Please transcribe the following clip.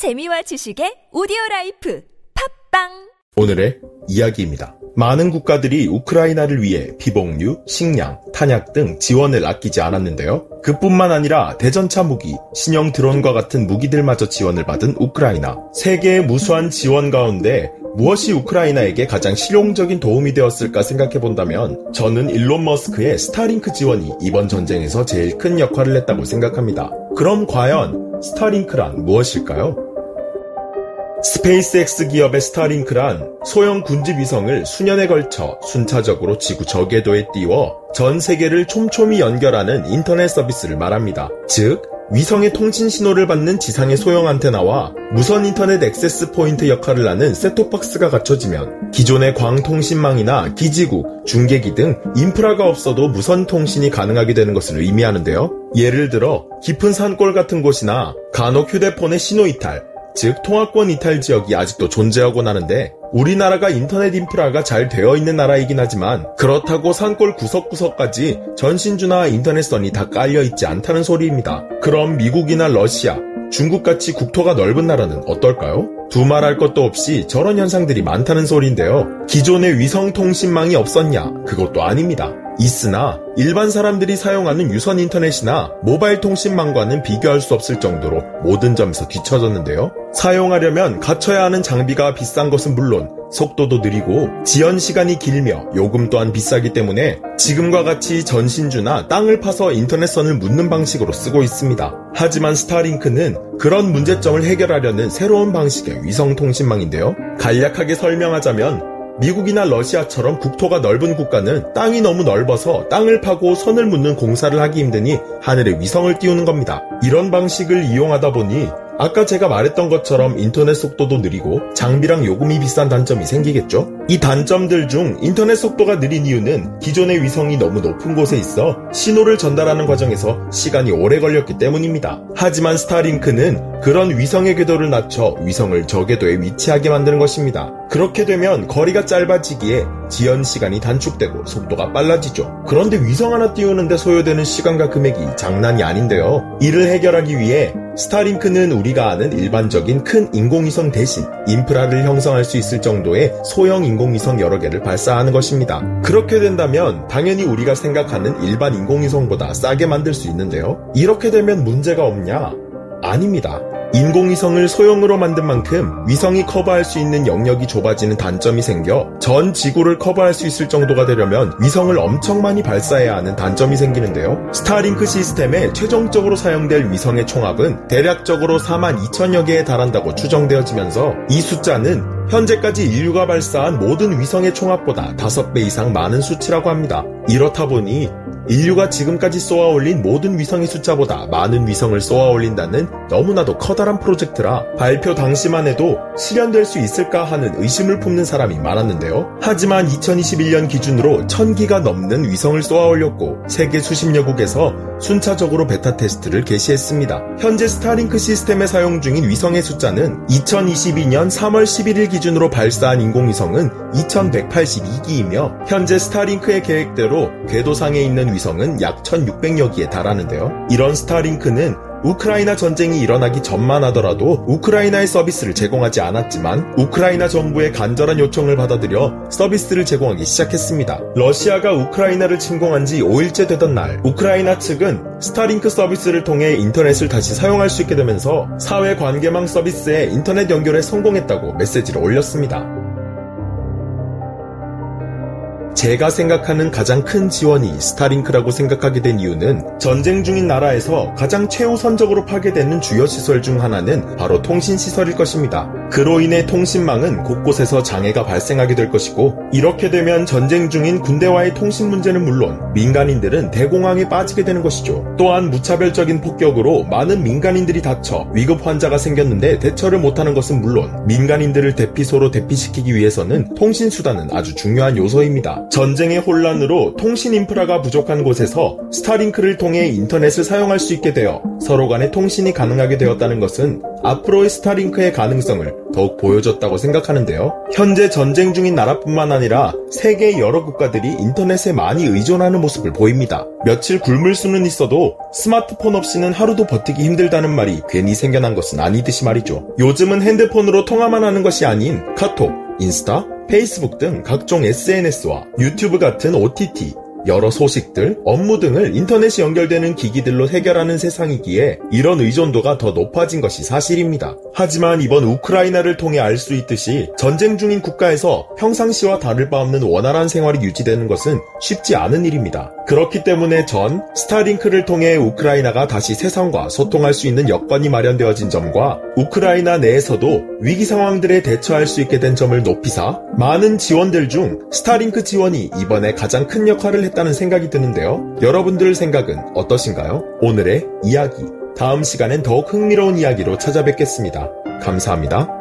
재미와 지식의 오디오 라이프 팝빵 오늘의 이야기입니다. 많은 국가들이 우크라이나를 위해 피복류, 식량, 탄약 등 지원을 아끼지 않았는데요. 그뿐만 아니라 대전차 무기, 신형 드론과 같은 무기들마저 지원을 받은 우크라이나. 세계의 무수한 지원 가운데 무엇이 우크라이나에게 가장 실용적인 도움이 되었을까 생각해 본다면 저는 일론 머스크의 스타링크 지원이 이번 전쟁에서 제일 큰 역할을 했다고 생각합니다. 그럼 과연 스타링크란 무엇일까요? 스페이스X 기업의 스타링크란 소형 군집 위성을 수년에 걸쳐 순차적으로 지구 저궤도에 띄워 전 세계를 촘촘히 연결하는 인터넷 서비스를 말합니다. 즉, 위성의 통신 신호를 받는 지상의 소형 안테나와 무선 인터넷 액세스 포인트 역할을 하는 셋톱박스가 갖춰지면 기존의 광통신망이나 기지국, 중계기 등 인프라가 없어도 무선 통신이 가능하게 되는 것을 의미하는데요. 예를 들어 깊은 산골 같은 곳이나 간혹 휴대폰의 신호 이탈, 즉 통화권 이탈 지역이 아직도 존재하곤 하는데 우리나라가 인터넷 인프라가 잘 되어 있는 나라이긴 하지만 그렇다고 산골 구석구석까지 전신주나 인터넷선이 다 깔려 있지 않다는 소리입니다. 그럼 미국이나 러시아, 중국같이 국토가 넓은 나라는 어떨까요? 두말할 것도 없이 저런 현상들이 많다는 소리인데요. 기존의 위성통신망이 없었냐? 그것도 아닙니다. 있으나 일반 사람들이 사용하는 유선 인터넷이나 모바일 통신망과는 비교할 수 없을 정도로 모든 점에서 뒤처졌는데요. 사용하려면 갖춰야 하는 장비가 비싼 것은 물론 속도도 느리고 지연 시간이 길며 요금 또한 비싸기 때문에 지금과 같이 전신주나 땅을 파서 인터넷선을 묻는 방식으로 쓰고 있습니다. 하지만 스타링크는 그런 문제점을 해결하려는 새로운 방식의 위성통신망인데요. 간략하게 설명하자면 미국이나 러시아처럼 국토가 넓은 국가는 땅이 너무 넓어서 땅을 파고 선을 묻는 공사를 하기 힘드니 하늘에 위성을 띄우는 겁니다. 이런 방식을 이용하다 보니 아까 제가 말했던 것처럼 인터넷 속도도 느리고 장비랑 요금이 비싼 단점이 생기겠죠? 이 단점들 중 인터넷 속도가 느린 이유는 기존의 위성이 너무 높은 곳에 있어 신호를 전달하는 과정에서 시간이 오래 걸렸기 때문입니다. 하지만 스타링크는 그런 위성의 궤도를 낮춰 위성을 저궤도에 위치하게 만드는 것입니다. 그렇게 되면 거리가 짧아지기에 지연 시간이 단축되고 속도가 빨라지죠. 그런데 위성 하나 띄우는데 소요되는 시간과 금액이 장난이 아닌데요. 이를 해결하기 위해 스타링크는 우리가 아는 일반적인 큰 인공위성 대신 인프라를 형성할 수 있을 정도의 소형 인공 위성 여러 개를 발사하는 것입니다. 그렇게 된다면 당연히 우리가 생각하는 일반 인공위성보다 싸게 만들 수 있는데요. 이렇게 되면 문제가 없냐? 아닙니다. 인공위성을 소형으로 만든 만큼 위성이 커버할 수 있는 영역이 좁아지는 단점이 생겨 전 지구를 커버할 수 있을 정도가 되려면 위성을 엄청 많이 발사해야 하는 단점이 생기는데요. 스타링크 시스템에 최종적으로 사용될 위성의 총합은 대략적으로 4만 2천여 개에 달한다고 추정되어지면서 이 숫자는 현재까지 인류가 발사한 모든 위성의 총합보다 5배 이상 많은 수치라고 합니다. 이렇다 보니 인류가 지금까지 쏘아 올린 모든 위성의 숫자보다 많은 위성을 쏘아 올린다는 너무나도 커다란 프로젝트라 발표 당시만 해도 실현될 수 있을까 하는 의심을 품는 사람이 많았는데요. 하지만 2021년 기준으로 1000기가 넘는 위성을 쏘아 올렸고 세계 수십 여국에서 순차적으로 베타 테스트를 개시했습니다. 현재 스타링크 시스템에 사용 중인 위성의 숫자는 2022년 3월 11일 기준으로 발사한 인공위성은 2182기이며 현재 스타링크의 계획대로 궤도상에 있는 위성은 약 1600여 기에 달하는데요. 이런 스타링크는 우크라이나 전쟁이 일어나기 전만 하더라도 우크라이나에 서비스를 제공하지 않았지만 우크라이나 정부의 간절한 요청을 받아들여 서비스를 제공하기 시작했습니다. 러시아가 우크라이나를 침공한 지 5일째 되던 날 우크라이나 측은 스타링크 서비스를 통해 인터넷을 다시 사용할 수 있게 되면서 사회 관계망 서비스에 인터넷 연결에 성공했다고 메시지를 올렸습니다. 제가 생각하는 가장 큰 지원이 스타링크라고 생각하게 된 이유는 전쟁 중인 나라에서 가장 최우선적으로 파괴되는 주요 시설 중 하나는 바로 통신 시설일 것입니다. 그로 인해 통신망은 곳곳에서 장애가 발생하게 될 것이고 이렇게 되면 전쟁 중인 군대와의 통신 문제는 물론 민간인들은 대공황에 빠지게 되는 것이죠. 또한 무차별적인 폭격으로 많은 민간인들이 다쳐 위급 환자가 생겼는데 대처를 못하는 것은 물론 민간인들을 대피소로 대피시키기 위해서는 통신 수단은 아주 중요한 요소입니다. 전쟁의 혼란으로 통신 인프라가 부족한 곳에서 스타링크를 통해 인터넷을 사용할 수 있게 되어 서로 간의 통신이 가능하게 되었다는 것은 앞으로의 스타링크의 가능성을 더욱 보여줬다고 생각하는데요. 현재 전쟁 중인 나라뿐만 아니라 세계 여러 국가들이 인터넷에 많이 의존하는 모습을 보입니다. 며칠 굶을 수는 있어도 스마트폰 없이는 하루도 버티기 힘들다는 말이 괜히 생겨난 것은 아니듯이 말이죠. 요즘은 핸드폰으로 통화만 하는 것이 아닌 카톡, 인스타, 페이스북 등 각종 SNS와 유튜브 같은 OTT, 여러 소식들, 업무 등을 인터넷이 연결되는 기기들로 해결하는 세상이기에 이런 의존도가 더 높아진 것이 사실입니다. 하지만 이번 우크라이나를 통해 알 수 있듯이 전쟁 중인 국가에서 평상시와 다를 바 없는 원활한 생활이 유지되는 것은 쉽지 않은 일입니다. 그렇기 때문에 전 스타링크를 통해 우크라이나가 다시 세상과 소통할 수 있는 여건이 마련되어진 점과 우크라이나 내에서도 위기 상황들에 대처할 수 있게 된 점을 높이 사 많은 지원들 중 스타링크 지원이 이번에 가장 큰 역할을 했다는 생각이 드는데요. 여러분들 생각은 어떠신가요? 오늘의 이야기. 다음 시간엔 더욱 흥미로운 이야기로 찾아뵙겠습니다. 감사합니다.